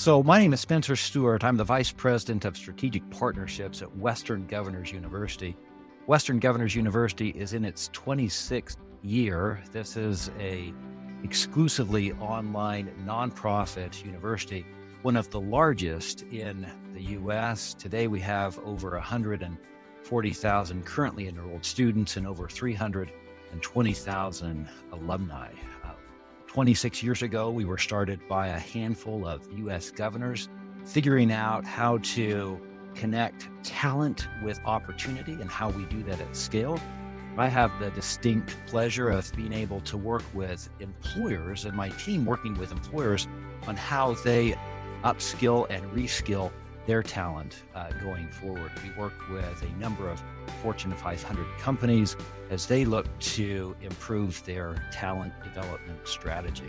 So, my name is Spencer Stewart. I'm the Vice President of Strategic Partnerships at Western Governors University. Western Governors University is in its 26th year. This is a exclusively online nonprofit university, one of the largest in the US. Today we have over 140,000 currently enrolled students and over 320,000 alumni. 26 years ago, we were started by a handful of US governors figuring out how to connect talent with opportunity and how we do that at scale. I have the distinct pleasure of being able to work with employers and my team working with employers on how they upskill and reskill their talent uh, going forward. We work with a number of Fortune 500 companies as they look to improve their talent development strategy.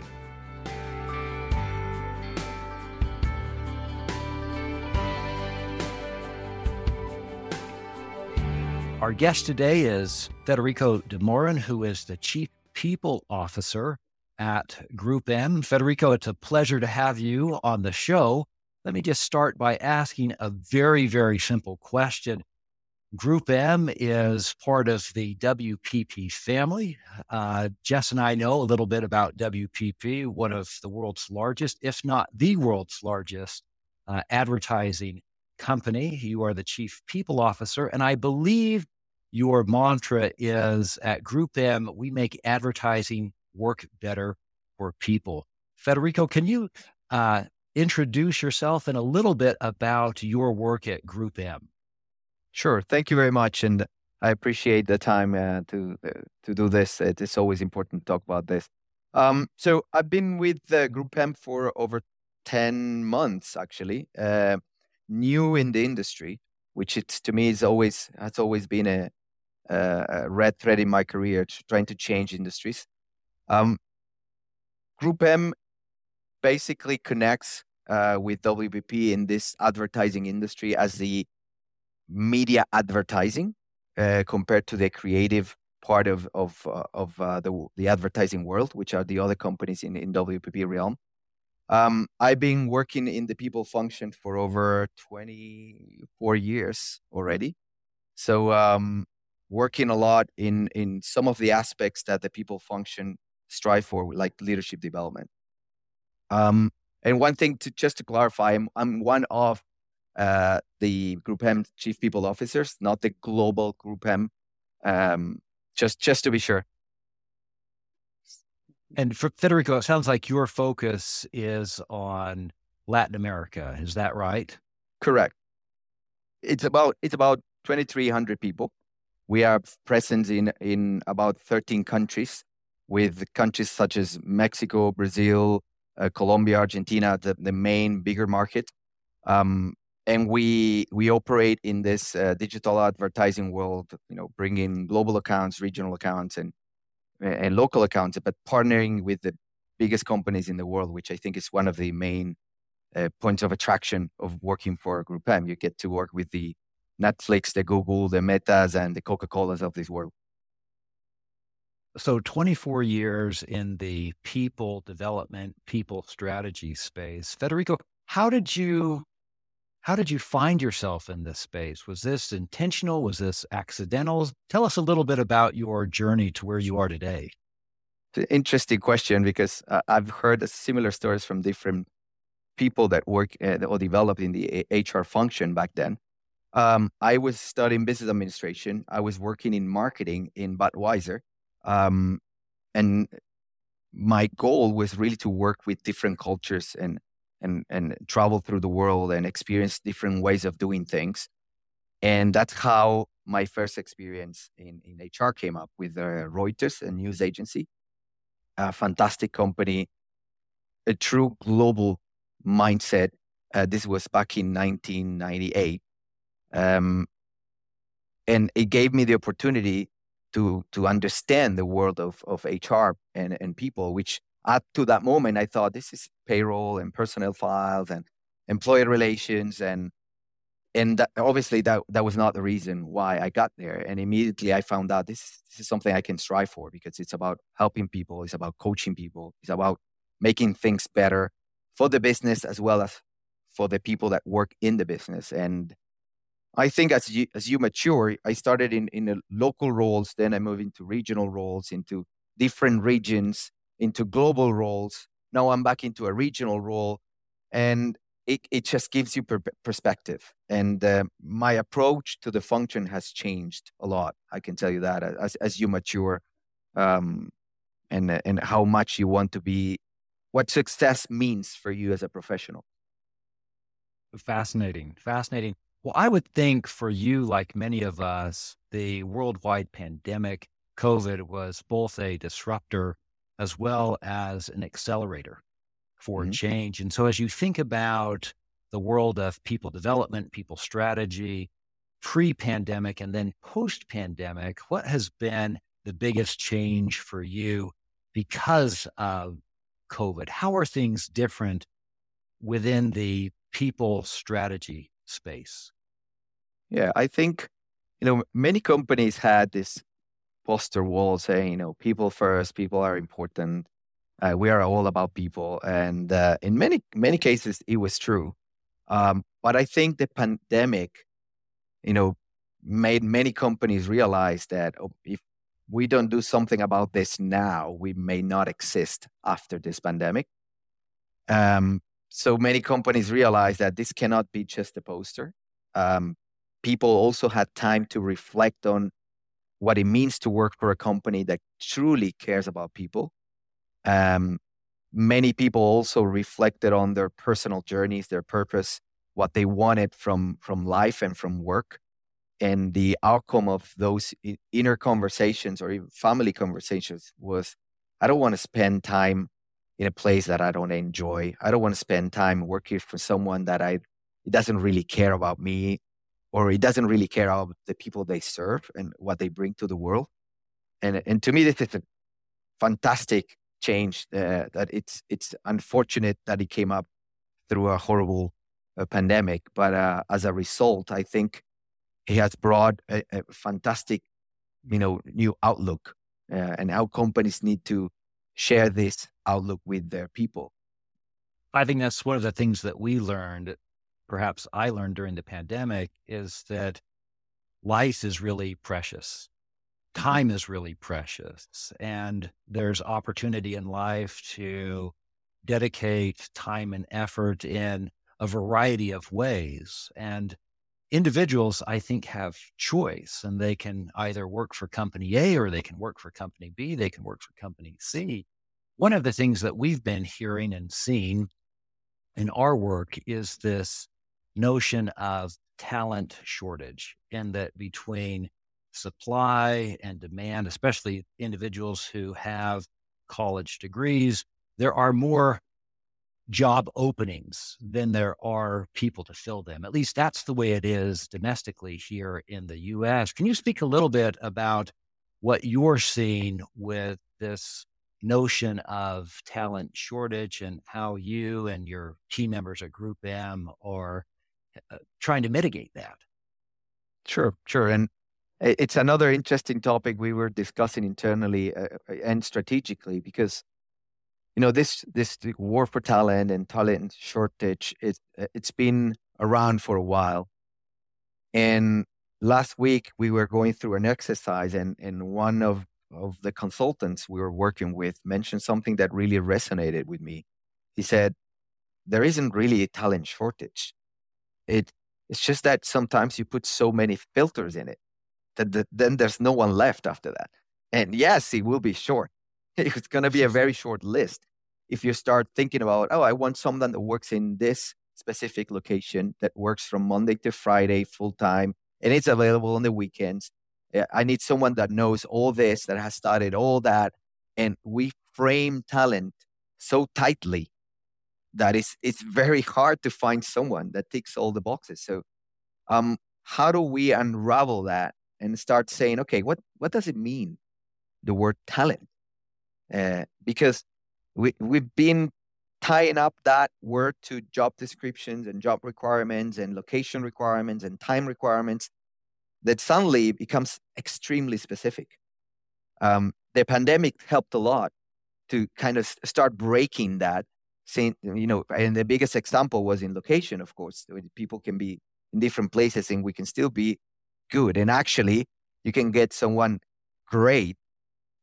Our guest today is Federico Demarin, who is the Chief People Officer at Group M. Federico, it's a pleasure to have you on the show. Let me just start by asking a very, very simple question. Group M is part of the WPP family. Uh, Jess and I know a little bit about WPP, one of the world's largest, if not the world's largest, uh, advertising company. You are the chief people officer. And I believe your mantra is at Group M, we make advertising work better for people. Federico, can you uh, introduce yourself and a little bit about your work at Group M. Sure. Thank you very much, and I appreciate the time uh, to uh, to do this. It is always important to talk about this. Um, so I've been with uh, Group M for over ten months, actually. Uh, new in the industry, which it's to me is always has always been a, a red thread in my career, trying to change industries. Um, Group M basically connects uh, with WPP in this advertising industry as the media advertising uh, compared to the creative part of of uh, of uh, the the advertising world, which are the other companies in in WPP realm. Um, I've been working in the people function for over 24 years already. So um, working a lot in in some of the aspects that the people function strive for, like leadership development. Um, and one thing to just to clarify, I'm, I'm one of uh, the Group M chief people officers, not the global Group M. Um, just just to be sure. And for Federico, it sounds like your focus is on Latin America. Is that right? Correct. It's about it's about 2,300 people. We are present in in about 13 countries, with countries such as Mexico, Brazil, uh, Colombia, Argentina, the, the main bigger market. Um, and we we operate in this uh, digital advertising world, you know, bringing global accounts, regional accounts, and and local accounts, but partnering with the biggest companies in the world, which I think is one of the main uh, points of attraction of working for Group M. You get to work with the Netflix, the Google, the Metas, and the Coca Colas of this world so 24 years in the people development people strategy space federico how did you how did you find yourself in this space? Was this intentional? Was this accidental? Tell us a little bit about your journey to where you are today. Interesting question because uh, i've heard similar stories from different people that work uh, or developed in the hr function back then. Um, i was studying business administration. I was working in marketing in budweiser um, and my goal was really to work with different cultures and and and travel through the world and experience different ways of doing things. And that's how my first experience in, in HR came up with uh, Reuters, a news agency, a fantastic company, a true global mindset. Uh, this was back in 1998. Um, and it gave me the opportunity to to understand the world of of HR and and people, which up to that moment I thought this is payroll and personnel files and employer relations and and that, obviously that that was not the reason why I got there. And immediately I found out this this is something I can strive for because it's about helping people, it's about coaching people, it's about making things better for the business as well as for the people that work in the business. And I think as you as you mature, I started in in local roles, then I moved into regional roles, into different regions, into global roles. Now I'm back into a regional role, and it, it just gives you per- perspective. And uh, my approach to the function has changed a lot. I can tell you that as as you mature, um, and and how much you want to be, what success means for you as a professional. Fascinating, fascinating. Well, I would think for you, like many of us, the worldwide pandemic, COVID, was both a disruptor as well as an accelerator for mm-hmm. change. And so, as you think about the world of people development, people strategy, pre pandemic, and then post pandemic, what has been the biggest change for you because of COVID? How are things different within the people strategy space? Yeah, I think, you know, many companies had this poster wall saying, you know, people first, people are important. Uh, we are all about people. And uh, in many, many cases, it was true. Um, but I think the pandemic, you know, made many companies realize that oh, if we don't do something about this now, we may not exist after this pandemic. Um, so many companies realized that this cannot be just a poster. Um, people also had time to reflect on what it means to work for a company that truly cares about people. Um, many people also reflected on their personal journeys, their purpose, what they wanted from from life and from work, and the outcome of those inner conversations or even family conversations was, I don't want to spend time in a place that I don't enjoy. I don't want to spend time working for someone that I doesn't really care about me or it doesn't really care about the people they serve and what they bring to the world. And and to me, this is a fantastic change. Uh, that it's it's unfortunate that it came up through a horrible uh, pandemic, but uh, as a result, I think he has brought a, a fantastic, you know, new outlook, uh, and how companies need to share this outlook with their people. I think that's one of the things that we learned, perhaps I learned during the pandemic, is that life is really precious. Time is really precious. And there's opportunity in life to dedicate time and effort in a variety of ways. And individuals, I think, have choice and they can either work for company A or they can work for company B, they can work for company C. One of the things that we've been hearing and seeing in our work is this notion of talent shortage, and that between supply and demand, especially individuals who have college degrees, there are more job openings than there are people to fill them. At least that's the way it is domestically here in the US. Can you speak a little bit about what you're seeing with this notion of talent shortage and how you and your team members at Group M are uh, trying to mitigate that? Sure, sure. And it's another interesting topic we were discussing internally uh, uh and strategically because you know this this war for talent and talent shortage it uh, it's been around for a while and last week we were going through an exercise and and one of of the consultants we were working with mentioned something that really resonated with me. He said there isn't really a talent shortage. It it's just that sometimes you put so many filters in it that the, then there's no one left after that. And yes it will be short. It's going to be a very short list. If you start thinking about, oh, I want someone that works in this specific location that works from Monday to Friday full time and it's available on the weekends. I need someone that knows all this, that has studied all that. And we frame talent so tightly that it's, it's very hard to find someone that ticks all the boxes. So, um, how do we unravel that and start saying, okay, what, what does it mean, the word talent? Uh, because we, we've been tying up that word to job descriptions and job requirements and location requirements and time requirements that suddenly becomes extremely specific. Um, the pandemic helped a lot to kind of start breaking that saying, you know, and the biggest example was in location, of course. People can be in different places and we can still be good. And actually, you can get someone great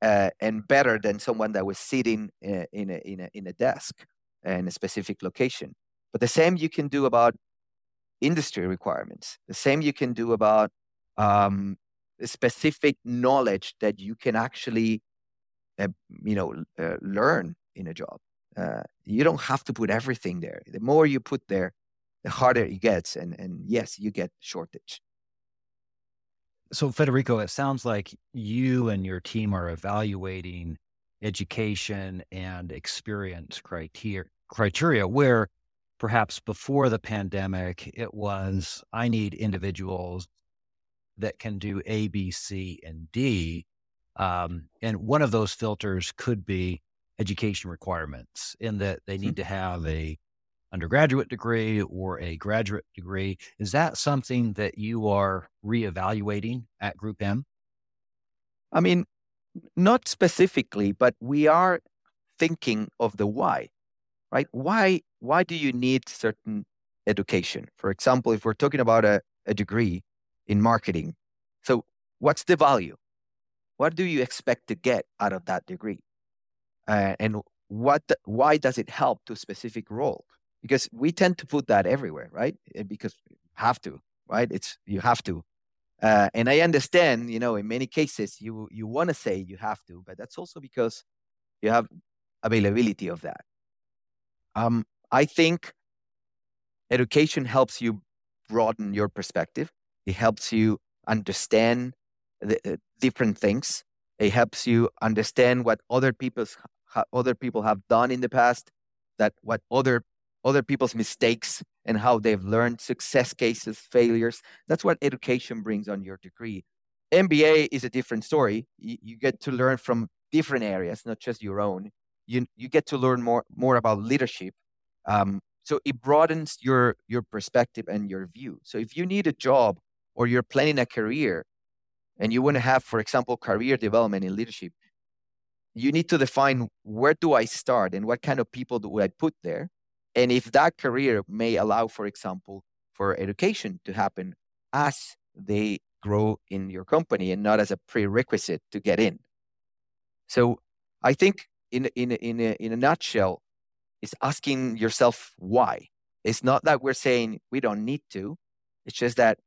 uh, and better than someone that was sitting in uh, a, in a, in a, in a desk in a specific location. But the same you can do about industry requirements. The same you can do about um, specific knowledge that you can actually, uh, you know, uh, learn in a job. Uh, you don't have to put everything there. The more you put there, the harder it gets. And, and yes, you get shortage. So, Federico, it sounds like you and your team are evaluating education and experience criteria, criteria where perhaps before the pandemic, it was I need individuals that can do A, B, C, and D. Um, and one of those filters could be education requirements in that they need mm-hmm. to have a undergraduate degree or a graduate degree. Is that something that you are reevaluating at Group M? I mean, not specifically, but we are thinking of the why, right? Why why do you need certain education? For example, if we're talking about a, a degree in marketing, so what's the value? What do you expect to get out of that degree? Uh, and what why does it help to a specific role? because we tend to put that everywhere, right? Eh, because have to, right? It's you have to. Uh, and I understand, you know, in many cases you you want to say you have to, but that's also because you have availability of that. Um, I think education helps you broaden your perspective. It helps you understand the, uh, different things. It helps you understand what other people's other people have done in the past, that what other other people's mistakes and how they've learned success cases, failures. That's what education brings on your degree. MBA is a different story. You, you, get to learn from different areas, not just your own. You, you get to learn more, more about leadership. Um, so it broadens your, your perspective and your view. So if you need a job or you're planning a career and you want to have, for example, career development in leadership, you need to define where do I start and what kind of people do I put there and if that career may allow, for example, for education to happen as they grow in your company and not as a prerequisite to get in. So I think in, in, in, a, in a nutshell, it's asking yourself why. It's not that we're saying we don't need to. It's just that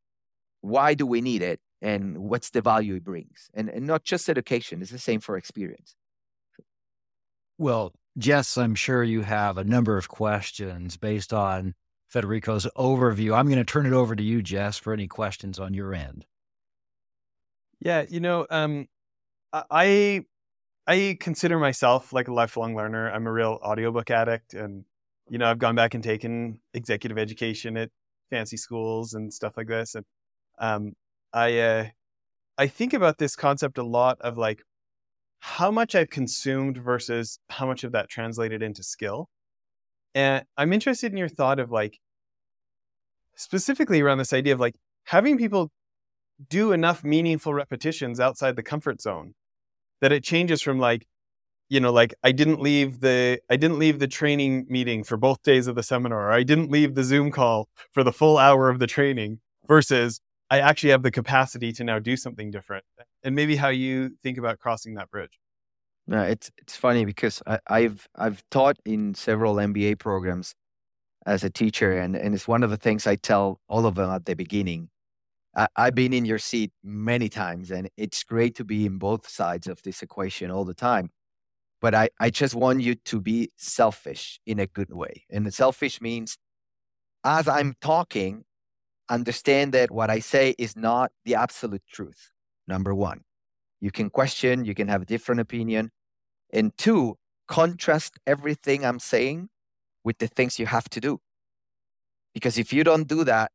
why do we need it and what's the value it brings? And, and not just education, it's the same for experience. Well, Jess, I'm sure you have a number of questions based on Federico's overview. I'm going to turn it over to you, Jess, for any questions on your end. Yeah, you know, um, I I consider myself like a lifelong learner. I'm a real audiobook addict, and you know, I've gone back and taken executive education at fancy schools and stuff like this. And um, I uh, I think about this concept a lot of like how much I've consumed versus how much of that translated into skill. And I'm interested in your thought of like, specifically around this idea of like having people do enough meaningful repetitions outside the comfort zone that it changes from like, you know, like I didn't leave the I didn't leave the training meeting for both days of the seminar, or I didn't leave the Zoom call for the full hour of the training versus I actually have the capacity to now do something different. And maybe how you think about crossing that bridge. No, it's it's funny because I, I've I've taught in several MBA programs as a teacher, and, and it's one of the things I tell all of them at the beginning. I, I've been in your seat many times, and it's great to be in both sides of this equation all the time. But I, I just want you to be selfish in a good way. And selfish means as I'm talking, understand that what I say is not the absolute truth, number one. You can question, you can have a different opinion. And two, contrast everything I'm saying with the things you have to do. Because if you don't do that,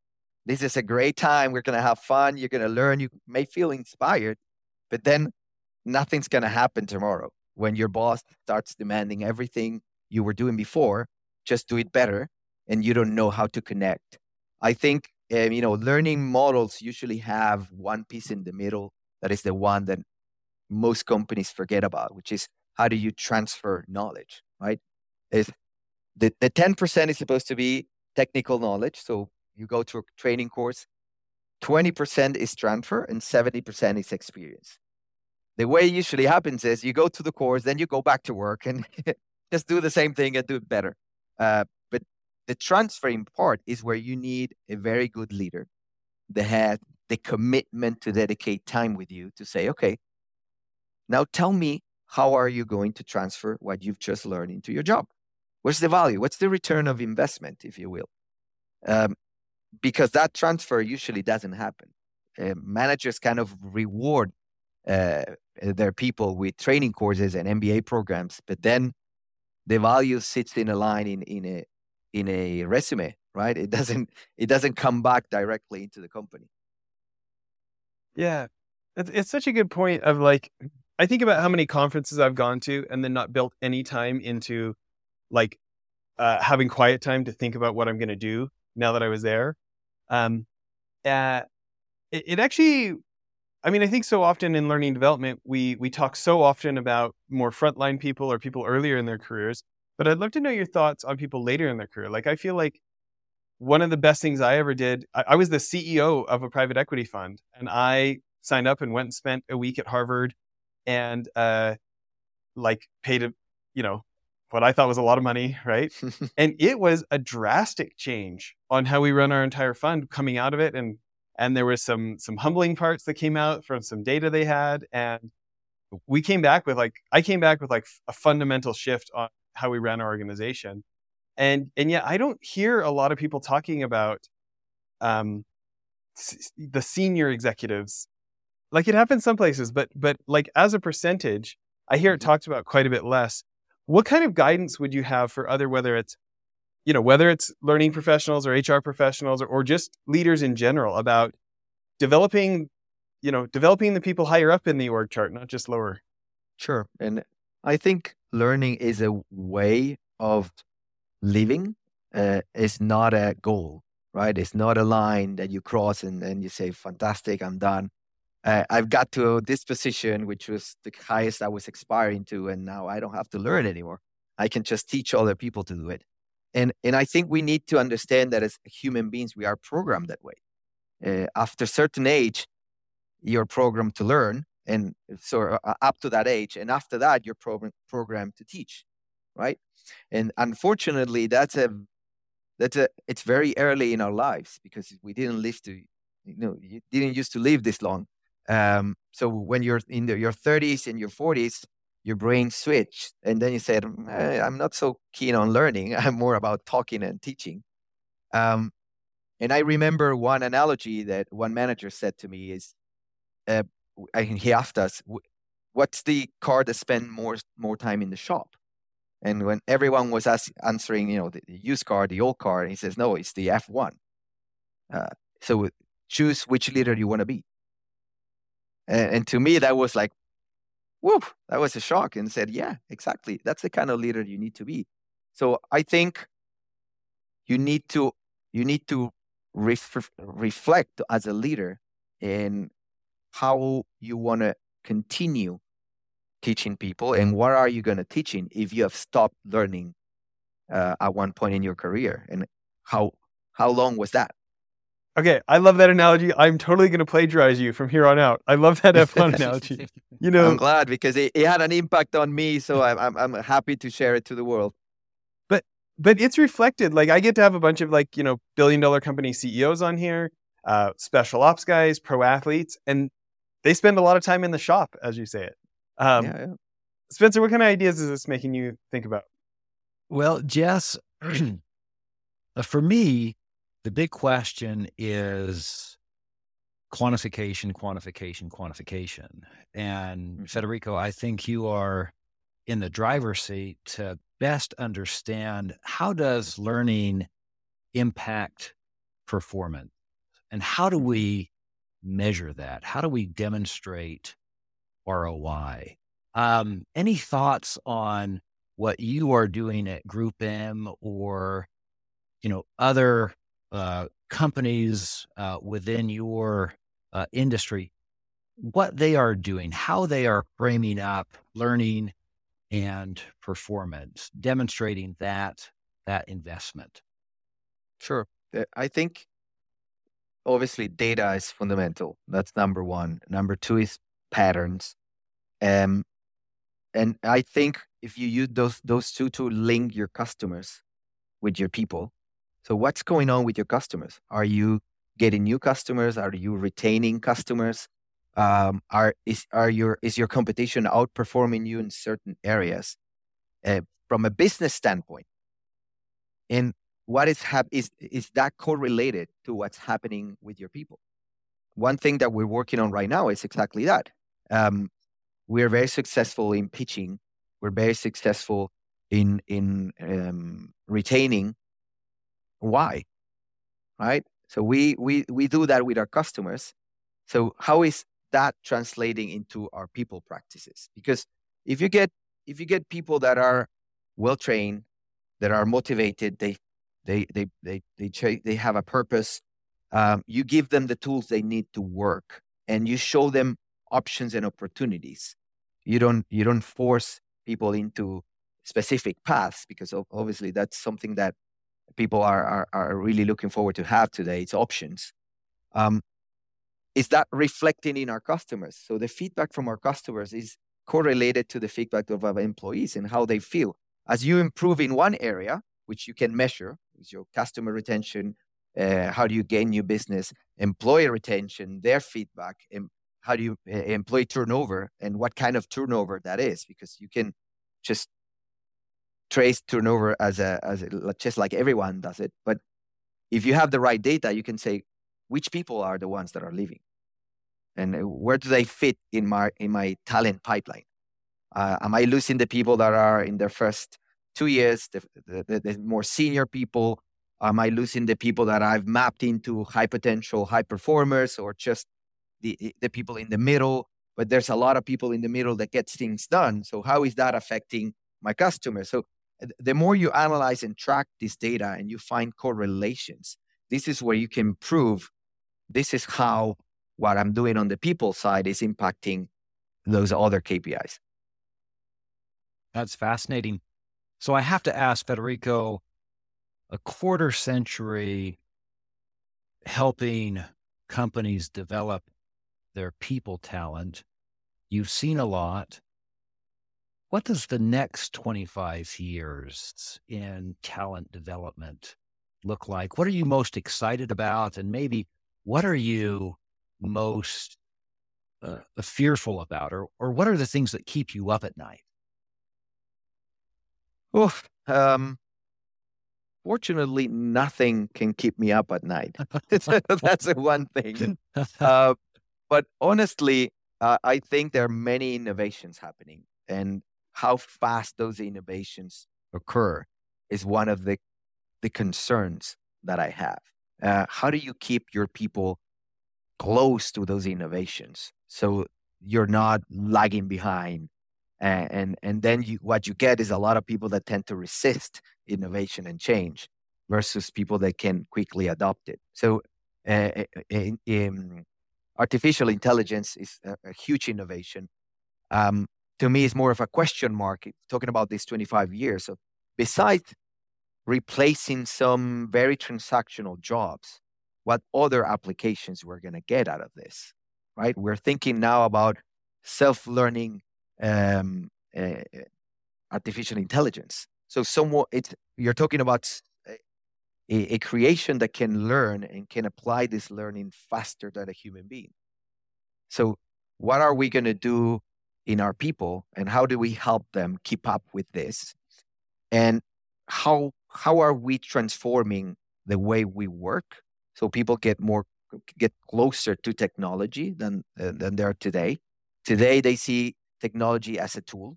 this is a great time. We're going to have fun. You're going to learn. You may feel inspired, but then nothing's going to happen tomorrow when your boss starts demanding everything you were doing before. Just do it better, and you don't know how to connect. I think um, you know, learning models usually have one piece in the middle that is the one that most companies forget about, which is how do you transfer knowledge, right? Is the, the 10% is supposed to be technical knowledge. So you go to a training course, 20% is transfer and 70% is experience. The way it usually happens is you go to the course, then you go back to work and just do the same thing and do it better. Uh, the transferring part is where you need a very good leader that has the commitment to dedicate time with you to say, okay, now tell me how are you going to transfer what you've just learned into your job? What's the value? What's the return of investment, if you will? Um, because that transfer usually doesn't happen. Uh, managers kind of reward uh, their people with training courses and MBA programs, but then the value sits in a line in, in a in a resume, right? It doesn't it doesn't come back directly into the company. Yeah, it's, such a good point. Of like, I think about how many conferences I've gone to and then not built any time into like uh, having quiet time to think about what I'm going to do now that I was there. Um, uh, it, it actually, I mean, I think so often in learning development, we we talk so often about more frontline people or people earlier in their careers. But I'd love to know your thoughts on people later in their career. Like, I feel like one of the best things I ever did, I, I was the CEO of a private equity fund, and I signed up and went and spent a week at Harvard, and uh, like paid a, you know, what I thought was a lot of money, right? and it was a drastic change on how we run our entire fund coming out of it. And and there was some some humbling parts that came out from some data they had. And we came back with like I came back with like a fundamental shift on how we ran our organization. And and yet I don't hear a lot of people talking about um the senior executives. Like it happens some places, but but like as a percentage, I hear it mm-hmm. talked about quite a bit less what kind of guidance would you have for other whether it's you know whether it's learning professionals or hr professionals or, or just leaders in general about developing you know developing the people higher up in the org chart not just lower sure and i think learning is a way of living uh, it's not a goal right it's not a line that you cross and then you say fantastic i'm done uh, I've got to this position, which was the highest I was aspiring to, and now I don't have to learn anymore. I can just teach other people to do it. And and I think we need to understand that as human beings, we are programmed that way. Uh, after certain age, you're programmed to learn, and so uh, up to that age, and after that, you're program, programmed to teach, right? And unfortunately, that's a that's a it's very early in our lives because we didn't live to you know you didn't used to live this long um, so when you're in the, your 30s and your 40s, your brain switched, and then you said, eh, "I'm not so keen on learning. I'm more about talking and teaching." Um, and I remember one analogy that one manager said to me is, uh, he asked us, "What's the car that spend more more time in the shop?" And when everyone was ask, answering, you know, the, the, used car, the old car, he says, "No, it's the F1." Uh, so choose which leader you want to be. And, and to me, that was like, whoop, that was a shock. And said, yeah, exactly. That's the kind of leader you need to be. So I think you need to you need to ref- reflect as a leader in how you want to continue teaching people and what are you going to teaching if you have stopped learning uh, at one point in your career and how how long was that Okay, I love that analogy. I'm totally going to plagiarize you from here on out. I love that F1 analogy. You know, I'm glad because it, it had an impact on me, so I'm, I'm I'm happy to share it to the world. But but it's reflected. Like I get to have a bunch of like you know billion dollar company CEOs on here, uh, special ops guys, pro athletes, and they spend a lot of time in the shop, as you say it. Um, yeah, yeah. Spencer, what kind of ideas is this making you think about? Well, Jess, for me, the big question is quantification, quantification, quantification. And mm-hmm. Federico, I think you are in the driver's seat to best understand how does learning impact performance and how do we measure that? How do we demonstrate ROI? Um, any thoughts on what you are doing at Group M or you know other uh, companies uh, within your uh, industry, what they are doing, how they are framing up learning and performance, demonstrating that that investment? Sure. Uh, I think obviously data is fundamental. That's number one. Number two is patterns. Um, and I think if you use those those two to link your customers with your people. So what's going on with your customers? Are you getting new customers? Are you retaining customers? Um, are is are your is your competition outperforming you in certain areas uh, from a business standpoint? And what is hap- is is that correlated to what's happening with your people? One thing that we're working on right now is exactly that. Um, we're very successful in pitching. We're very successful in in um, retaining. Why? Right. So we we we do that with our customers. So how is that translating into our people practices? Because if you get if you get people that are well trained, that are motivated, they they they they they they have a purpose. Um, you give them the tools they need to work, and you show them options and opportunities. You don't you don't force people into specific paths because obviously that's something that people are, are, are really looking forward to have today. It's options. Um, is that reflecting in our customers? So the feedback from our customers is correlated to the feedback of our employees and how they feel. As you improve in one area, which you can measure, is your customer retention, uh, how do you gain new business, employee retention, their feedback, and how do you uh, employee turnover, and what kind of turnover that is, because you can just trace turnover as a as a, just like everyone does it. But if you have the right data, you can say which people are the ones that are leaving, and uh, where do they fit in my in my talent pipeline. Uh, am I losing the people that are in their first two years, the, the, the, more senior people? Am I losing the people that I've mapped into high potential, high performers, or just the the people in the middle? But there's a lot of people in the middle that gets things done. So how is that affecting my customers? So uh, the more you analyze and track this data and you find correlations, this is where you can prove this is how what I'm doing on the people side is impacting those other KPIs. That's fascinating. So I have to ask Federico, a quarter century helping companies develop their people talent. You've seen a lot. What does the next 25 years in talent development look like? What are you most excited about? And maybe what are you most uh, fearful about? Or, or what are the things that keep you up at night? Oof, um, fortunately, nothing can keep me up at night. That's the one thing. Uh, but honestly, uh, I think there are many innovations happening. And how fast those innovations occur is one of the the concerns that I have. Uh, how do you keep your people close to those innovations so you're not lagging behind? And and, then you, what you get is a lot of people that tend to resist innovation and change versus people that can quickly adopt it. So uh, in, in artificial intelligence is a, a huge innovation. Um, to me is more of a question mark talking about these 25 years so besides replacing some very transactional jobs what other applications we're going to get out of this right we're thinking now about self-learning um, uh, artificial intelligence. So somewhat it's you're talking about a, a creation that can learn and can apply this learning faster than a human being. So what are we going to do in our people and how do we help them keep up with this? And how how are we transforming the way we work so people get more get closer to technology than than they are today? Today they see technology as a tool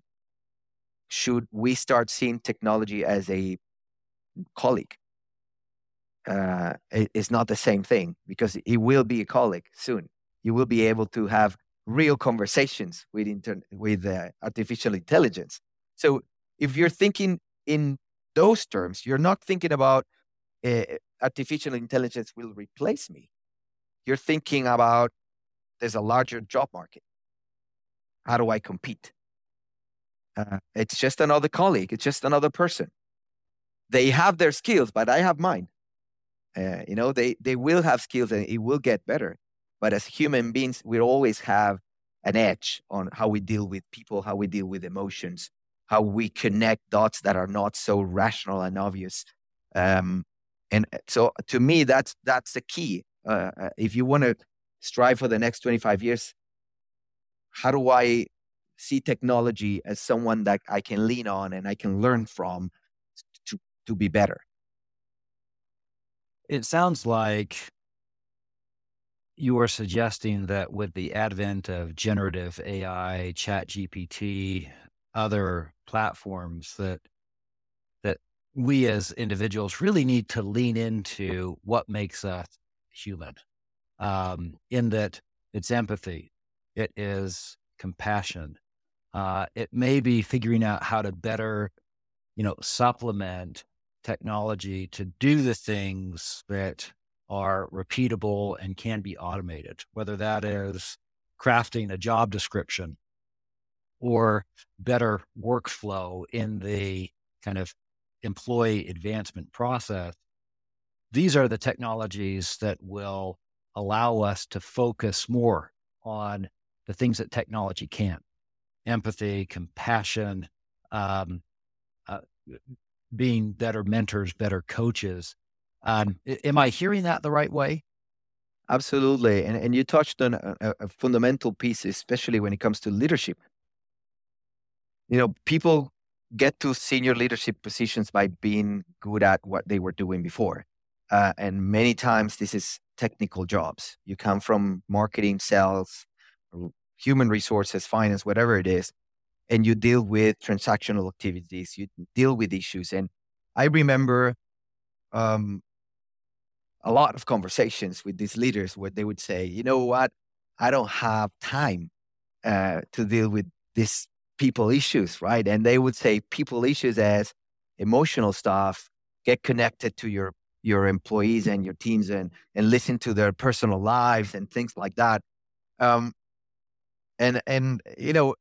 should we start seeing technology as a colleague uh, it, it's not the same thing because it will be a colleague soon you will be able to have real conversations with inter- with uh, artificial intelligence. So if you're thinking in those terms, you're not thinking about uh, artificial intelligence will replace me. You're thinking about there's a larger job market. How do I compete? Uh, it's just another colleague. It's just another person. they have their skills, but I have mine. Uh, you know, they they will have skills and it will get better. But as human beings, we always have an edge on how we deal with people, how we deal with emotions, how we connect dots that are not so rational and obvious. Um, and uh, so, to me, that's that's the key. Uh, uh if you want to strive for the next 25 years, how do I see technology as someone that I can lean on and I can learn from to to be better? It sounds like you are suggesting that with the advent of generative AI, chat GPT, other platforms that that we as individuals really need to lean into what makes us human. Um, in that it's empathy, it is compassion, uh, it may be figuring out how to better, you know, supplement technology to do the things that are repeatable and can be automated, whether that is crafting a job description or better workflow in the kind of employee advancement process. These are the technologies that will allow us to focus more on the things that technology can't empathy, compassion, um, uh, being better mentors, better coaches. Um, am I hearing that the right way? Absolutely. And, and you touched on a, a fundamental piece, especially when it comes to leadership. You know, people get to senior leadership positions by being good at what they were doing before. Uh, and many times this is technical jobs. You come from marketing, sales, human resources, finance, whatever it is, and you deal with transactional activities, you deal with issues. And I remember um, a lot of conversations with these leaders where they would say, you know what, I don't have time uh, to deal with these people issues, right? And they would say people issues as emotional stuff, get connected to your your employees and your teams and and listen to their personal lives and things like that. Um, and and you know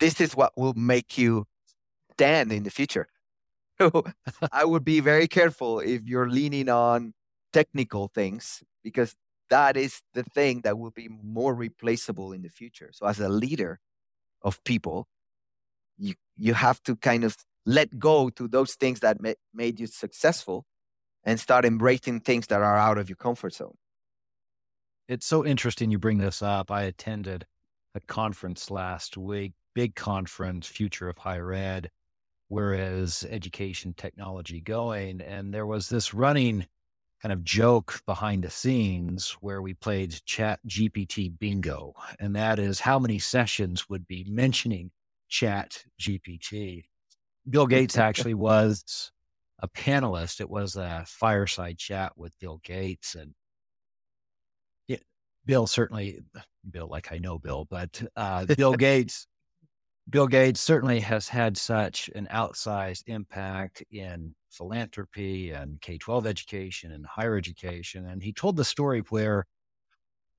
this is what will make you stand in the future. So i would be very careful if you're leaning on technical things because that is the thing that will be more replaceable in the future. So as a leader of people you you have to kind of let go to those things that ma- made you successful and start embracing things that are out of your comfort zone. It's so interesting you bring this up. I attended a conference last week, big conference, Future of Higher Ed, whereas education technology going. And there was this running kind of joke behind the scenes where we played chat GPT bingo. And that is how many sessions would be mentioning chat GPT. Bill Gates actually was a panelist. It was a fireside chat with Bill Gates. And Bill certainly, Bill, like I know Bill, but uh, Bill Gates, Bill Gates certainly has had such an outsized impact in philanthropy and K 12 education and higher education. And he told the story where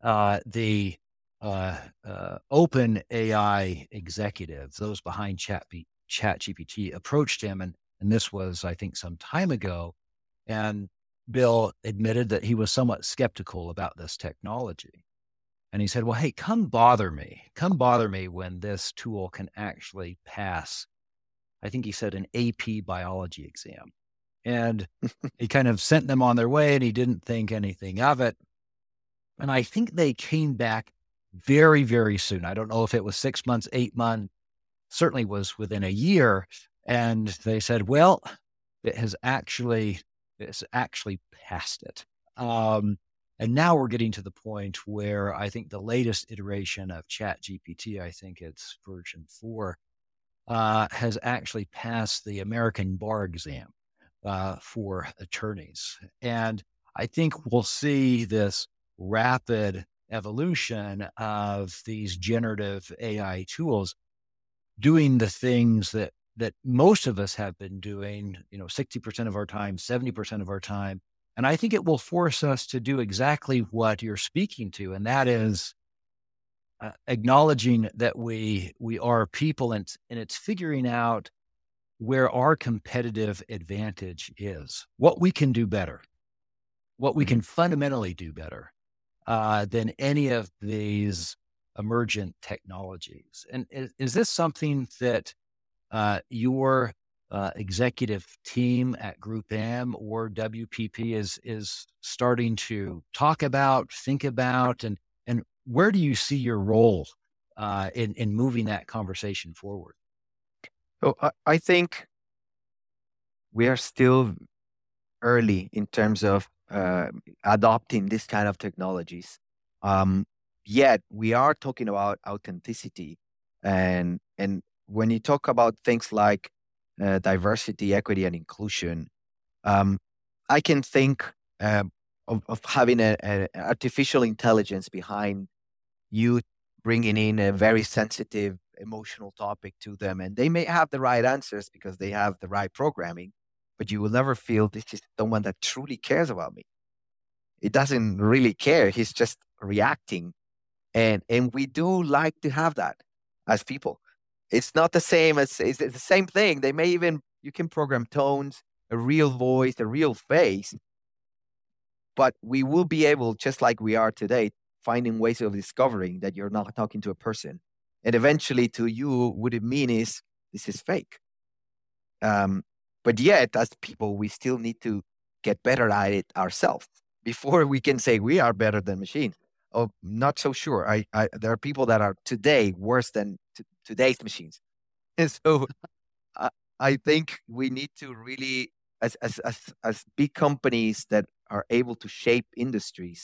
uh, the uh, uh, open AI executives, those behind Chat, Chat GPT, approached him. And, and this was, I think, some time ago. And Bill admitted that he was somewhat skeptical about this technology. And he said, Well, hey, come bother me. Come bother me when this tool can actually pass, I think he said, an AP biology exam. And he kind of sent them on their way and he didn't think anything of it. And I think they came back very, very soon. I don't know if it was six months, eight months, certainly was within a year. And they said, Well, it has actually it's actually past it. Um, and now we're getting to the point where I think the latest iteration of Chat GPT, I think it's version four, uh, has actually passed the American bar exam uh, for attorneys. And I think we'll see this rapid evolution of these generative AI tools doing the things that that most of us have been doing, you know, 60% of our time, 70% of our time. And I think it will force us to do exactly what you're speaking to. And that is uh, acknowledging that we, we are people and, and it's figuring out where our competitive advantage is, what we can do better, what we can fundamentally do better uh, than any of these emergent technologies. And is, is this something that uh, your uh, executive team at Group M or WPP is is starting to talk about, think about, and and where do you see your role uh, in in moving that conversation forward? So I, I think we are still early in terms of uh, adopting this kind of technologies. Um, yet we are talking about authenticity, and and when you talk about things like uh, diversity, equity, and inclusion, um, I can think uh, of, of, having an artificial intelligence behind you bringing in a very sensitive emotional topic to them and they may have the right answers because they have the right programming but you will never feel this is someone that truly cares about me. It doesn't really care he's just reacting and and we do like to have that as people it's not the same as it's the same thing. They may even you can program tones a real voice a real face but we will be able just like we are today finding ways of discovering that you're not talking to a person. And eventually to you what it mean is this is fake. Um, but yet as people we still need to get better at it ourselves before we can say we are better than machines oh not so sure. I, I there are people that are today worse than today's machines. And so I, I think we need to really as, as as as big companies that are able to shape industries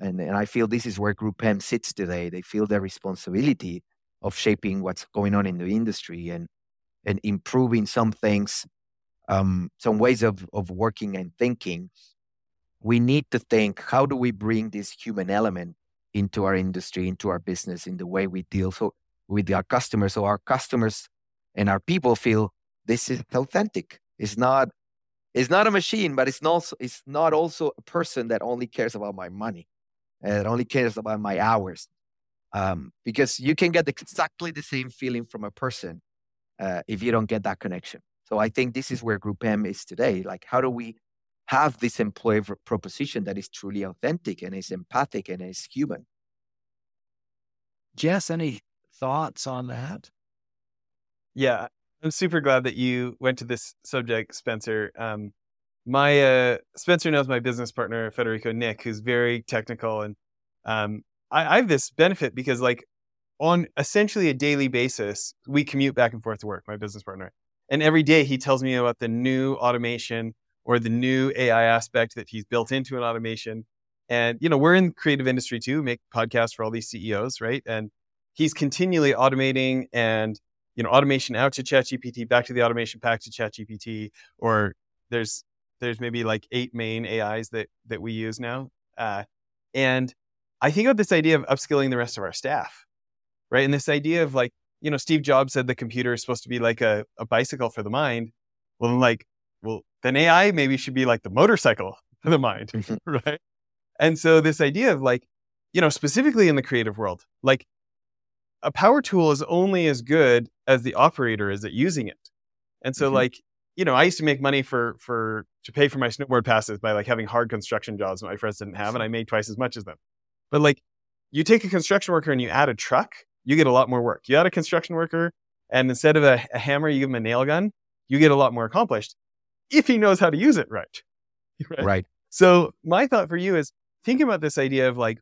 and, and i feel this is where group m sits today. They feel their responsibility of shaping what's going on in the industry and and improving some things, um, some ways of of working and thinking. We need to think: how do we bring this human element into our industry, into our business, in the way we deal? So with our customers, so our customers and our people feel this is authentic. It's not it's not a machine, but it's not it's not also a person that only cares about my money and only cares about my hours um, because you can get exactly the same feeling from a person uh, if you don't get that connection. So I think this is where Group M is today. Like, how do we have this employee proposition that is truly authentic and is empathic and is human? Jess, any thoughts on that? Yeah, I'm super glad that you went to this subject, Spencer. Um, my uh, Spencer knows my business partner Federico Nick, who's very technical, and um, I, I have this benefit because like on essentially a daily basis, we commute back and forth to work, my business partner. And every day he tells me about the new automation or the new AI aspect that he's built into an automation. And, you know, we're in creative industry too, make podcasts for all these CEOs, right? And he's continually automating and, you know, automation out to ChatGPT, back to the automation back to ChatGPT, or there's there's maybe like eight main AIs that that we use now. Uh, and I think about this idea of upskilling the rest of our staff, right? And this idea of like, you know, Steve Jobs said the computer is supposed to be like a, a bicycle for the mind. Well, then like, well, then AI maybe should be like the motorcycle for the mind, mm-hmm. right? And so this idea of like, you know, specifically in the creative world, like a power tool is only as good as the operator is at using it. And so mm-hmm. like, you know, I used to make money for for to pay for my snowboard passes by like having hard construction jobs that my friends didn't have, and I made twice as much as them. But like you take a construction worker and you add a truck, you get a lot more work. You add a construction worker and instead of a, a hammer, you give him a nail gun, you get a lot more accomplished if he knows how to use it right. right. Right. So my thought for you is think about this idea of like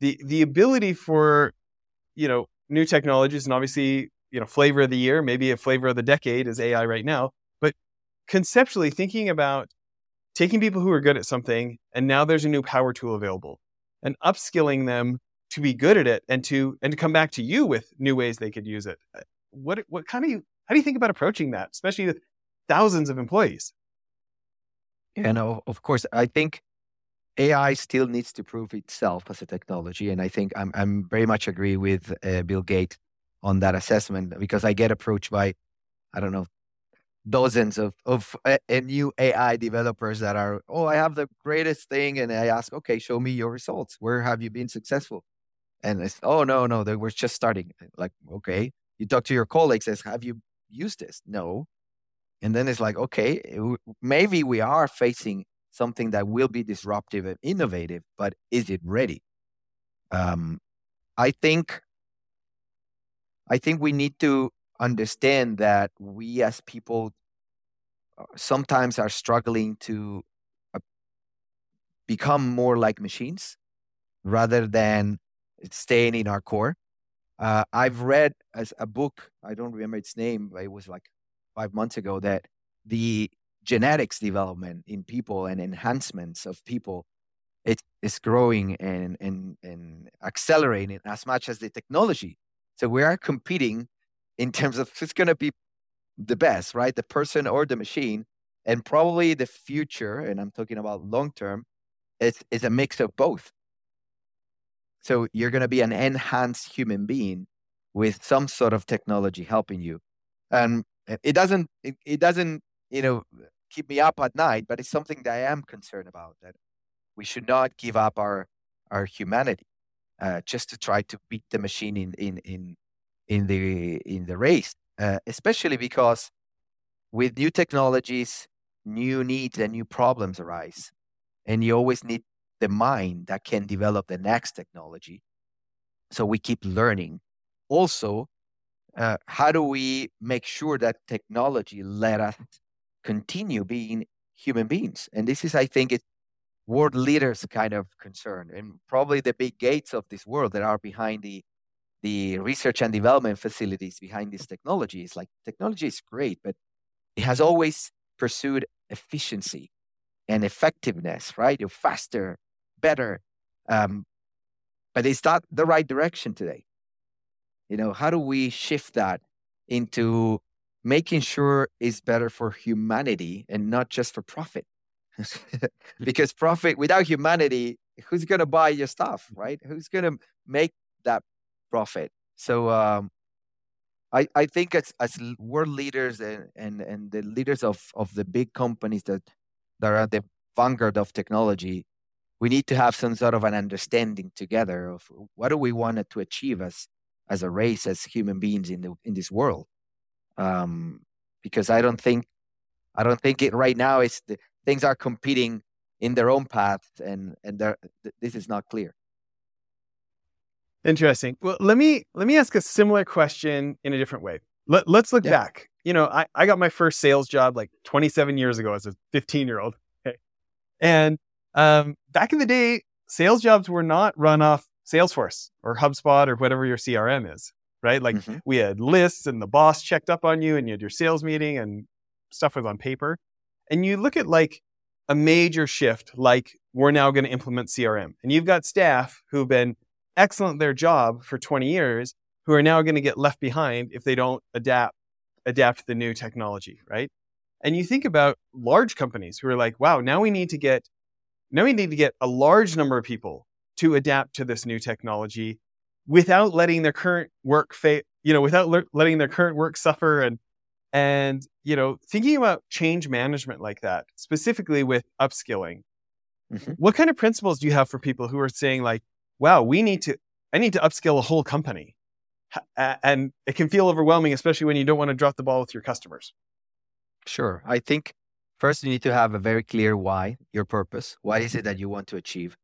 the the ability for, you know, new technologies and obviously, you know, flavor of the year, maybe a flavor of the decade is AI right now. But conceptually thinking about taking people who are good at something and now there's a new power tool available and upskilling them to be good at it and to and to come back to you with new ways they could use it. Uh, what what kind of how do you think about approaching that, especially with thousands of employees? No, of course. I think AI still needs to prove itself as a technology, and I think I'm I'm very much agree with uh, Bill Gates on that assessment because I get approached by I don't know dozens of of a, a new AI developers that are, oh, I have the greatest thing, and I ask, okay, show me your results. Where have you been successful? And it's, oh no, no, they were just starting. Like, okay, you talk to your colleagues, says, have you used this? No. And then it's like, okay, maybe we are facing something that will be disruptive and innovative, but is it ready? Um, I think I think we need to understand that we as people uh, sometimes are struggling to uh, become more like machines rather than staying in our core. Uh, I've read as a book, I don't remember its name, but it was like five months ago, that the genetics development in people and enhancements of people it is growing and, and, and accelerating as much as the technology. So we are competing in terms of who's going to be the best, right? The person or the machine. And probably the future, and I'm talking about long term, is, is a mix of both. So you're going to be an enhanced human being with some sort of technology helping you. And eh, it doesn't, it, it doesn't, you know, keep me up at night, but it's something that I am concerned about that we should not give up our, our humanity uh, just to try to beat the machine in, in, in, in the, in the race, uh, especially because with new technologies, new needs and new problems arise. And you always need the mind that can develop the next technology. So we keep learning. Also, uh, how do we make sure that technology let us continue being human beings? And this is, I think, it's world leaders kind of concern, and probably the big gates of this world that are behind the the research and development facilities behind this technology. Is like technology is great, but it has always pursued efficiency and effectiveness, right? You're faster, better. Um, but it's not the right direction today. You know, how do we shift that into making sure it's better for humanity and not just for profit? because profit without humanity, who's going to buy your stuff, right? Who's going to make that profit? So um, I, I think as, as world leaders and, and, and the leaders of, of the big companies that, that are at the vanguard of technology, we need to have some sort of an understanding together of what do we want to achieve as as a race, as human beings in the in this world. Um, because I don't think I don't think it right now is the, things are competing in their own path, and and th- this is not clear. Interesting. Well, let me let me ask a similar question in a different way. Let, let's look yeah. back. You know, I, I got my first sales job like 27 years ago as a 15 year old. Okay. And um, back in the day, sales jobs were not run off Salesforce or HubSpot or whatever your CRM is, right? Like mm-hmm. we had lists and the boss checked up on you and you had your sales meeting and stuff was on paper. And you look at like a major shift, like we're now going to implement CRM. And you've got staff who've been excellent at their job for 20 years who are now going to get left behind if they don't adapt adapt the new technology, right? And you think about large companies who are like, wow, now we need to get now we need to get a large number of people to adapt to this new technology without letting their current work fa- you know, without le- letting their current work suffer and and you know, thinking about change management like that, specifically with upskilling. Mm-hmm. What kind of principles do you have for people who are saying like, wow, we need to I need to upskill a whole company. And it can feel overwhelming, especially when you don't want to drop the ball with your customers. Sure. I think First, you need to have a very clear why, your purpose. What is it that you want to achieve?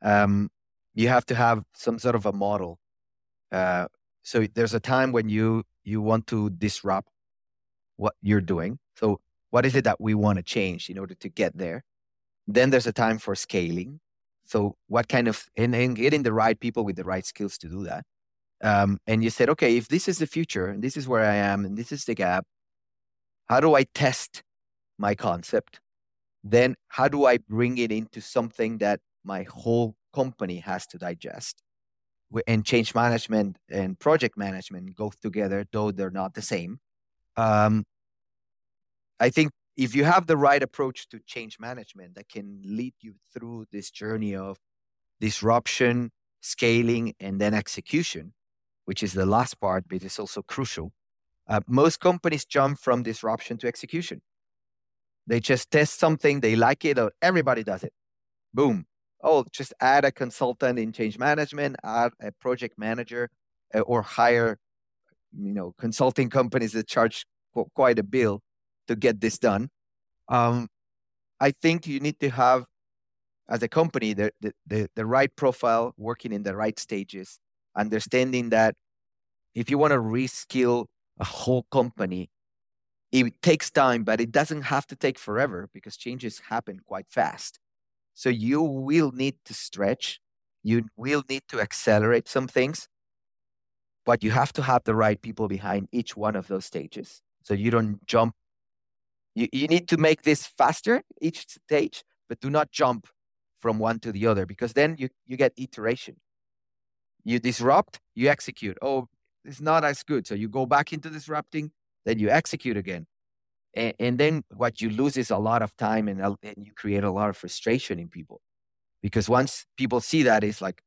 Um, you have to have some sort of a model. Uh, so there's a time when you you want to disrupt what you're doing. So what is it that we want to change in order to get there? Then there's a time for scaling. So what kind of and, and getting the right people with the right skills to do that. Um, and you said, okay, if this is the future and this is where I am and this is the gap, how do I test my concept. Then how do I bring it into something that my whole company has to digest? And change management and project management go together, though they're not the same. Um, I think if you have the right approach to change management that can lead you through this journey of disruption, scaling, and then execution, which is the last part, but it's also crucial. Uh, most companies jump from disruption to execution. They just test something, they like it, or everybody does it. Boom. Oh, just add a consultant in change management, add a project manager, uh, or hire, you know, consulting companies that charge quite a bill to get this done. Um, I think you need to have, as a company, the, the, the right profile, working in the right stages, understanding that if you want to reskill a whole company, it takes time, but it doesn't have to take forever because changes happen quite fast. So you will need to stretch, you will need to accelerate some things, but you have to have the right people behind each one of those stages. So you don't jump. You, you need to make this faster each stage, but do not jump from one to the other because then you, you get iteration. You disrupt, you execute. Oh, it's not as good. So you go back into disrupting, then you execute again. And, and then what you lose is a lot of time and, and you create a lot of frustration in people. Because once people see that, it's like,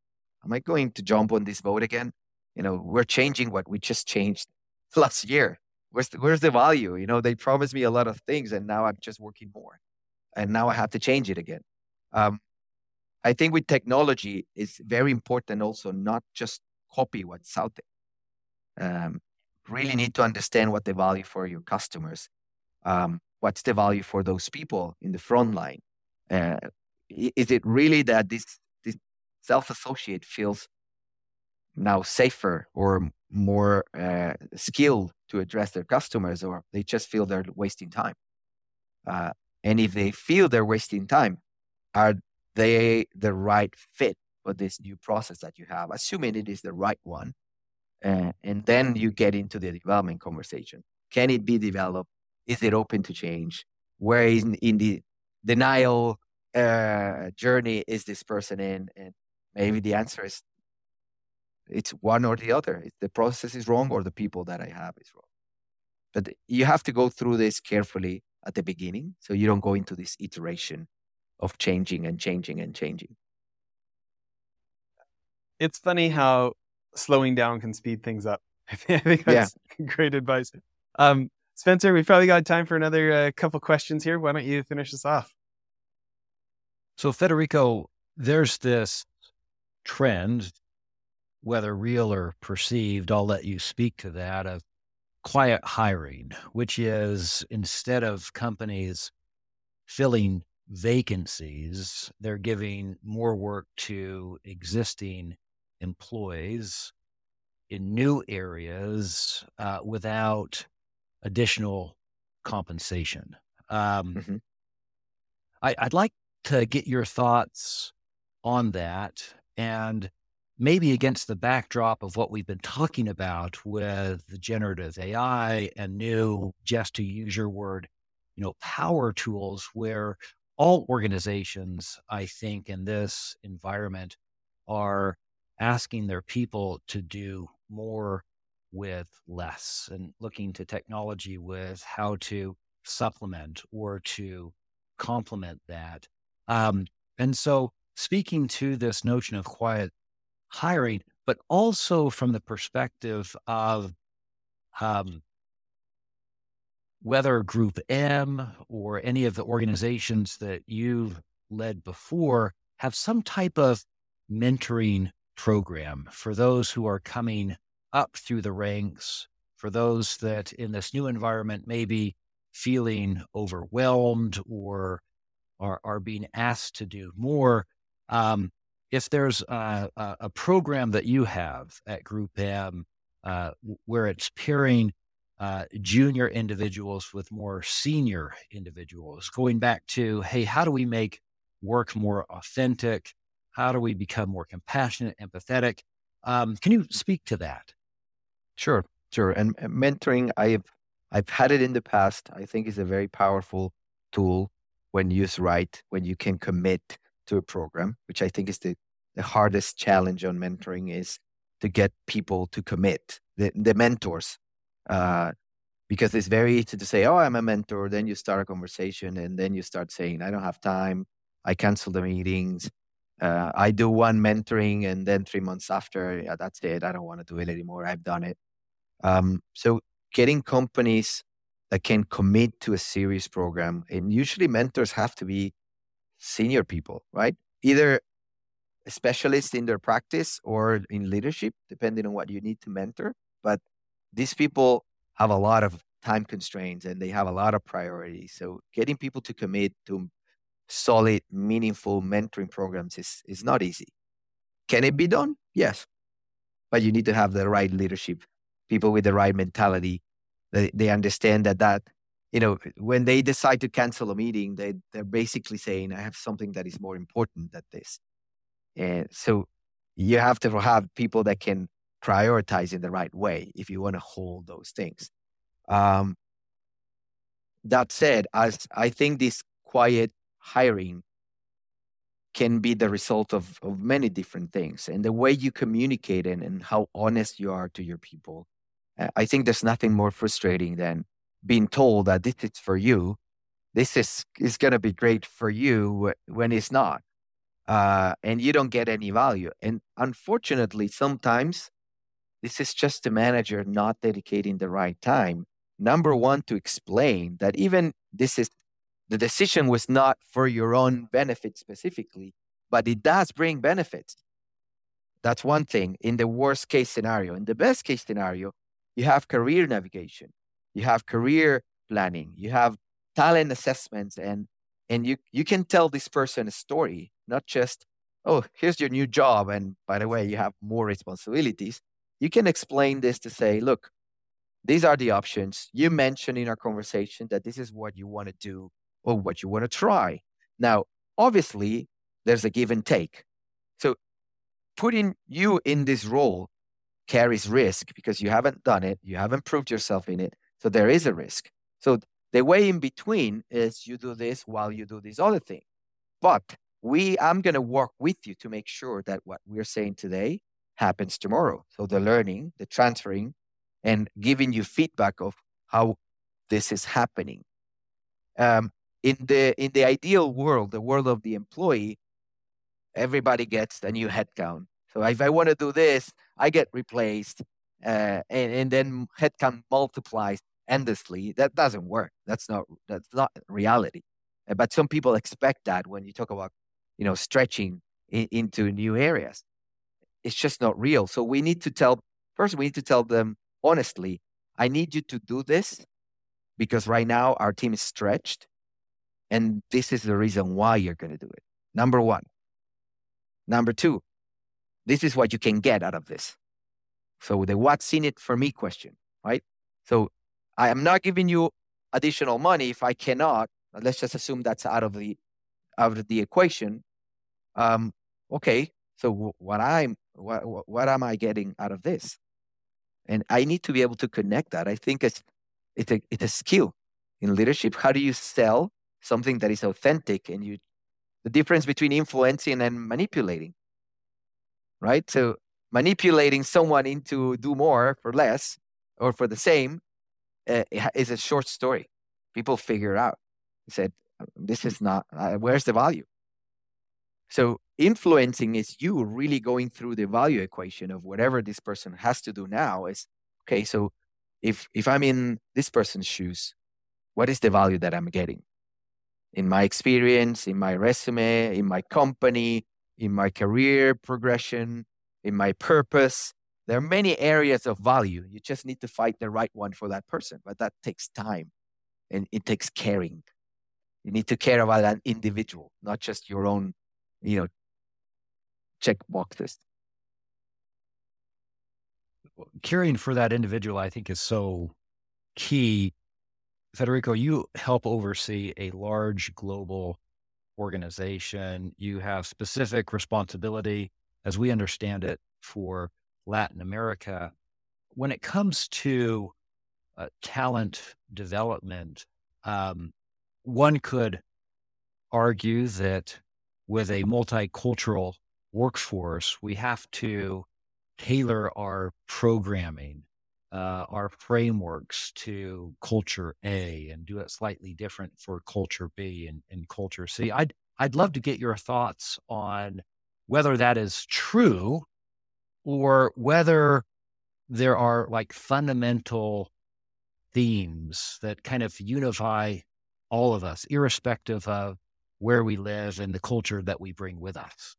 am I going to jump on this boat again? You know, we're changing what we just changed last year. Where's the, where's the value? You know, they promised me a lot of things and now I'm just working more. And now I have to change it again. Um, I think with technology, it's very important also not just copy what's out there. Um, really need to understand what the value for your customers um, what's the value for those people in the front line? Uh, is it really that this, this self associate feels now safer or more uh, skilled to address their customers, or they just feel they're wasting time? Uh, and if they feel they're wasting time, are they the right fit for this new process that you have, assuming it is the right one? Uh, and then you get into the development conversation. Can it be developed is it open to change? Where in, in the denial uh, journey is this person in? And maybe the answer is it's one or the other. It's the process is wrong or the people that I have is wrong. But you have to go through this carefully at the beginning so you don't go into this iteration of changing and changing and changing. It's funny how slowing down can speed things up. I think that's yeah. great advice. Um, Spencer, we've probably got time for another uh, couple questions here. Why don't you finish us off? So, Federico, there's this trend, whether real or perceived, I'll let you speak to that, of quiet hiring, which is instead of companies filling vacancies, they're giving more work to existing employees in new areas uh, without additional compensation. Um, mm-hmm. I, I'd like to get your thoughts on that and maybe against the backdrop of what we've been talking about with generative AI and new, just to use your word, you know, power tools where all organizations, I think, in this environment are asking their people to do more with less and looking to technology with how to supplement or to complement that. Um, and so, speaking to this notion of quiet hiring, but also from the perspective of um, whether Group M or any of the organizations that you've led before have some type of mentoring program for those who are coming up through the ranks, for those that in this new environment may be feeling overwhelmed or are, are being asked to do more. Um, if there's a, a, program that you have at Group M uh, where it's pairing uh, junior individuals with more senior individuals, going back to, hey, how do we make work more authentic? How do we become more compassionate, empathetic? Um, can you speak to that? Sure, sure. And mentoring, I've I've had it in the past. I think is a very powerful tool when used right, when you can commit to a program, which I think is the, the hardest challenge on mentoring is to get people to commit, the, the mentors. Uh, because it's very easy to say, oh, I'm a mentor. Then you start a conversation and then you start saying, I don't have time. I cancel the meetings. Uh, I do one mentoring and then three months after, yeah, that's it. I don't want to do it anymore. I've done it. Um, so getting companies that can commit to a serious program, and usually mentors have to be senior people, right? Either a specialist in their practice or in leadership, depending on what you need to mentor. But these people have a lot of time constraints and they have a lot of priorities. So getting people to commit to solid, meaningful mentoring programs is, is not easy. Can it be done? Yes. But you need to have the right leadership, people with the right mentality. They, they understand that that, you know, when they decide to cancel a meeting, they, they're basically saying, I have something that is more important than this. And so you have to have people that can prioritize in the right way if you want to hold those things. Um, that said, as I think this quiet hiring can be the result of, of many different things and the way you communicate and, and how honest you are to your people. I think there's nothing more frustrating than being told that this is for you. This is, is going to be great for you when it's not. Uh, and you don't get any value. And unfortunately, sometimes this is just the manager not dedicating the right time. Number one, to explain that even this is the decision was not for your own benefit specifically, but it does bring benefits. That's one thing in the worst case scenario. In the best case scenario, you have career navigation, you have career planning, you have talent assessments, and and you you can tell this person a story, not just oh here's your new job, and by the way you have more responsibilities. You can explain this to say, look, these are the options. You mentioned in our conversation that this is what you want to do or what you want to try. Now, obviously, there's a give and take. So putting you in this role carries risk because you haven't done it, you haven't proved yourself in it. So there is a risk. So the way in between is you do this while you do this other thing. But we I'm going to work with you to make sure that what we're saying today happens tomorrow. So the learning, the transferring and giving you feedback of how this is happening. Um, in the in the ideal world, the world of the employee, everybody gets a new headcount. So if I want to do this, I get replaced, uh, and, and then headcount multiplies endlessly. That doesn't work. That's not that's not reality. Uh, but some people expect that when you talk about, you know, stretching in, into new areas. It's just not real. So we need to tell first. We need to tell them honestly. I need you to do this because right now our team is stretched and this is the reason why you're going to do it. Number one. Number two, this is what you can get out of this. So the what's in it for me question, right? So I am not giving you additional money if I cannot. Let's just assume that's out of the out of the equation. Um, okay, so what I'm what what am I getting out of this? And I need to be able to connect that. I think it's it's a it's a skill in leadership. How do you sell something that is authentic and you the difference between influencing and manipulating right? So manipulating someone into do more for less or for the same uh, is a short story. People figure it out. He said this is not uh, where's the value? So influencing is you really going through the value equation of whatever this person has to do now is okay so if if i'm in this person's shoes what is the value that i'm getting? In my experience, in my resume, in my company, in my career progression, in my purpose. There are many areas of value. You just need to find the right one for that person, but that takes time and it takes caring. You need to care about an individual, not just your own, you know, check boxes. Caring for that individual, I think, is so key Federico, you help oversee a large global organization. You have specific responsibility, as we understand it, for Latin America. When it comes to uh, talent development, um, one could argue that with a multicultural workforce, we have to tailor our programming uh, our frameworks to culture A and do it slightly different for culture B and, and culture C. I'd I'd love to get your thoughts on whether that is true or whether there are like fundamental themes that kind of unify all of us, irrespective of where we live and the culture that we bring with us.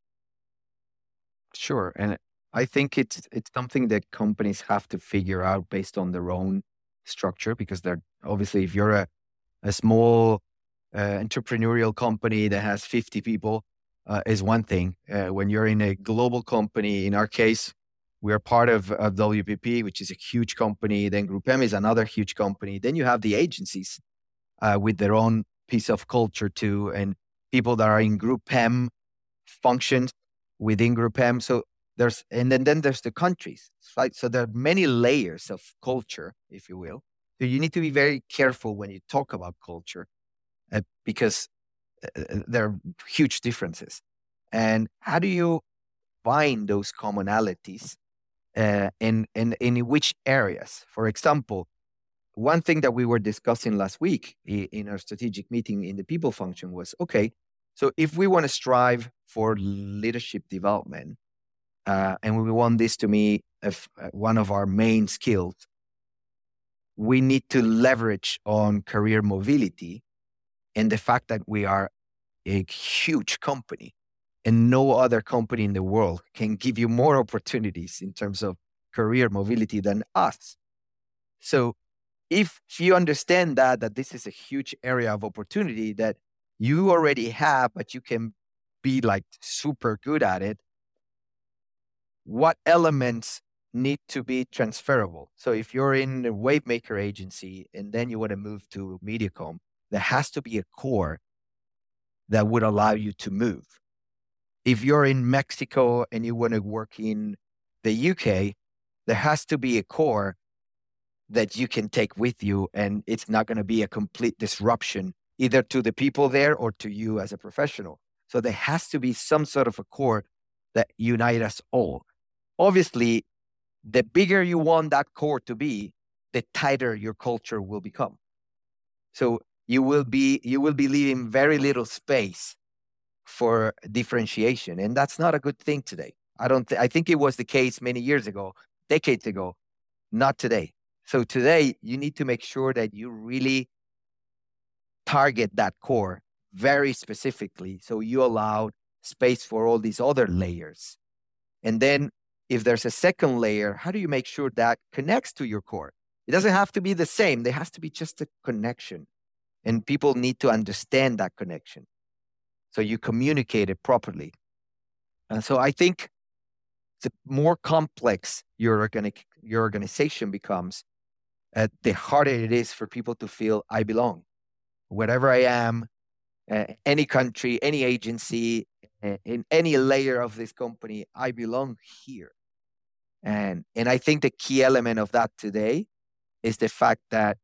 Sure. And I think it's it's something that companies have to figure out based on their own structure because they're obviously, if you're a, a small uh, entrepreneurial company that has 50 people, uh, is one thing. Uh, when you're in a global company, in our case, we are part of, of WPP, which is a huge company. Then Group M is another huge company. Then you have the agencies uh, with their own piece of culture too, and people that are in Group M functions within Group M. So there's and then, then there's the countries, right? So there are many layers of culture, if you will. So you need to be very careful when you talk about culture uh, because uh, uh, there are huge differences. And how do you find those commonalities uh, and, and in which areas? For example, one thing that we were discussing last week in our strategic meeting in the people function was okay, so if we want to strive for leadership development, uh, and we want this to be uh, one of our main skills, we need to leverage on career mobility and the fact that we are a huge company and no other company in the world can give you more opportunities in terms of career mobility than us. So if you understand that that this is a huge area of opportunity that you already have but you can be like super good at it what elements need to be transferable. So if you're in a Wavemaker agency and then you want to move to Mediacom, there has to be a core that would allow you to move. If you're in Mexico and you want to work in the UK, there has to be a core that you can take with you and it's not going to be a complete disruption either to the people there or to you as a professional. So there has to be some sort of a core that unite us all obviously, the bigger you want that core to be, the tighter your culture will become. So you will be you will be leaving very little space for differentiation, and that's not a good thing today. I don't. Th- I think it was the case many years ago, decades ago, not today. So today, you need to make sure that you really target that core very specifically, so you allow space for all these other layers, and then if there's a second layer, how do you make sure that connects to your core? It doesn't have to be the same, there has to be just a connection. And people need to understand that connection. So you communicate it properly. And so I think the more complex your, organic, your organization becomes, uh, the harder it is for people to feel I belong. Wherever I am, uh, any country, any agency, uh, in any layer of this company, I belong here. And, and I think the key element of that today is the fact that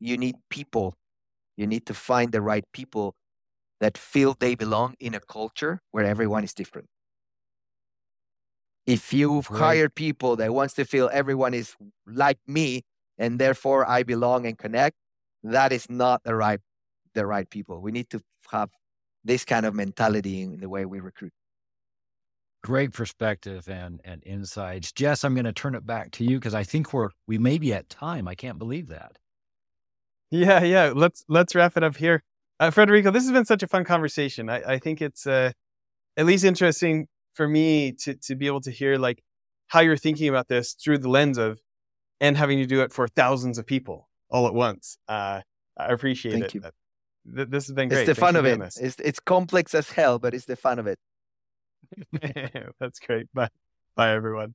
you need people. You need to find the right people that feel they belong in a culture where everyone is different. If you've right. hired people that wants to feel everyone is like me and therefore I belong and connect, that is not the right the right people. We need to have this kind of mentality in the way we recruit. Great perspective and and insights. Jess, I'm going to turn it back to you because I think we're we may be at time. I can't believe that. Yeah, yeah. Let's let's wrap it up here. Uh, Federico, this has been such a fun conversation. I, I think it's uh, at least interesting for me to to be able to hear like how you're thinking about this through the lens of and having to do it for thousands of people all at once. Uh, I appreciate Thank it. You. This has been great. It's the Thanks fun of it. It's, it's complex as hell, but it's the fun of it. That's great. Bye. Bye, everyone.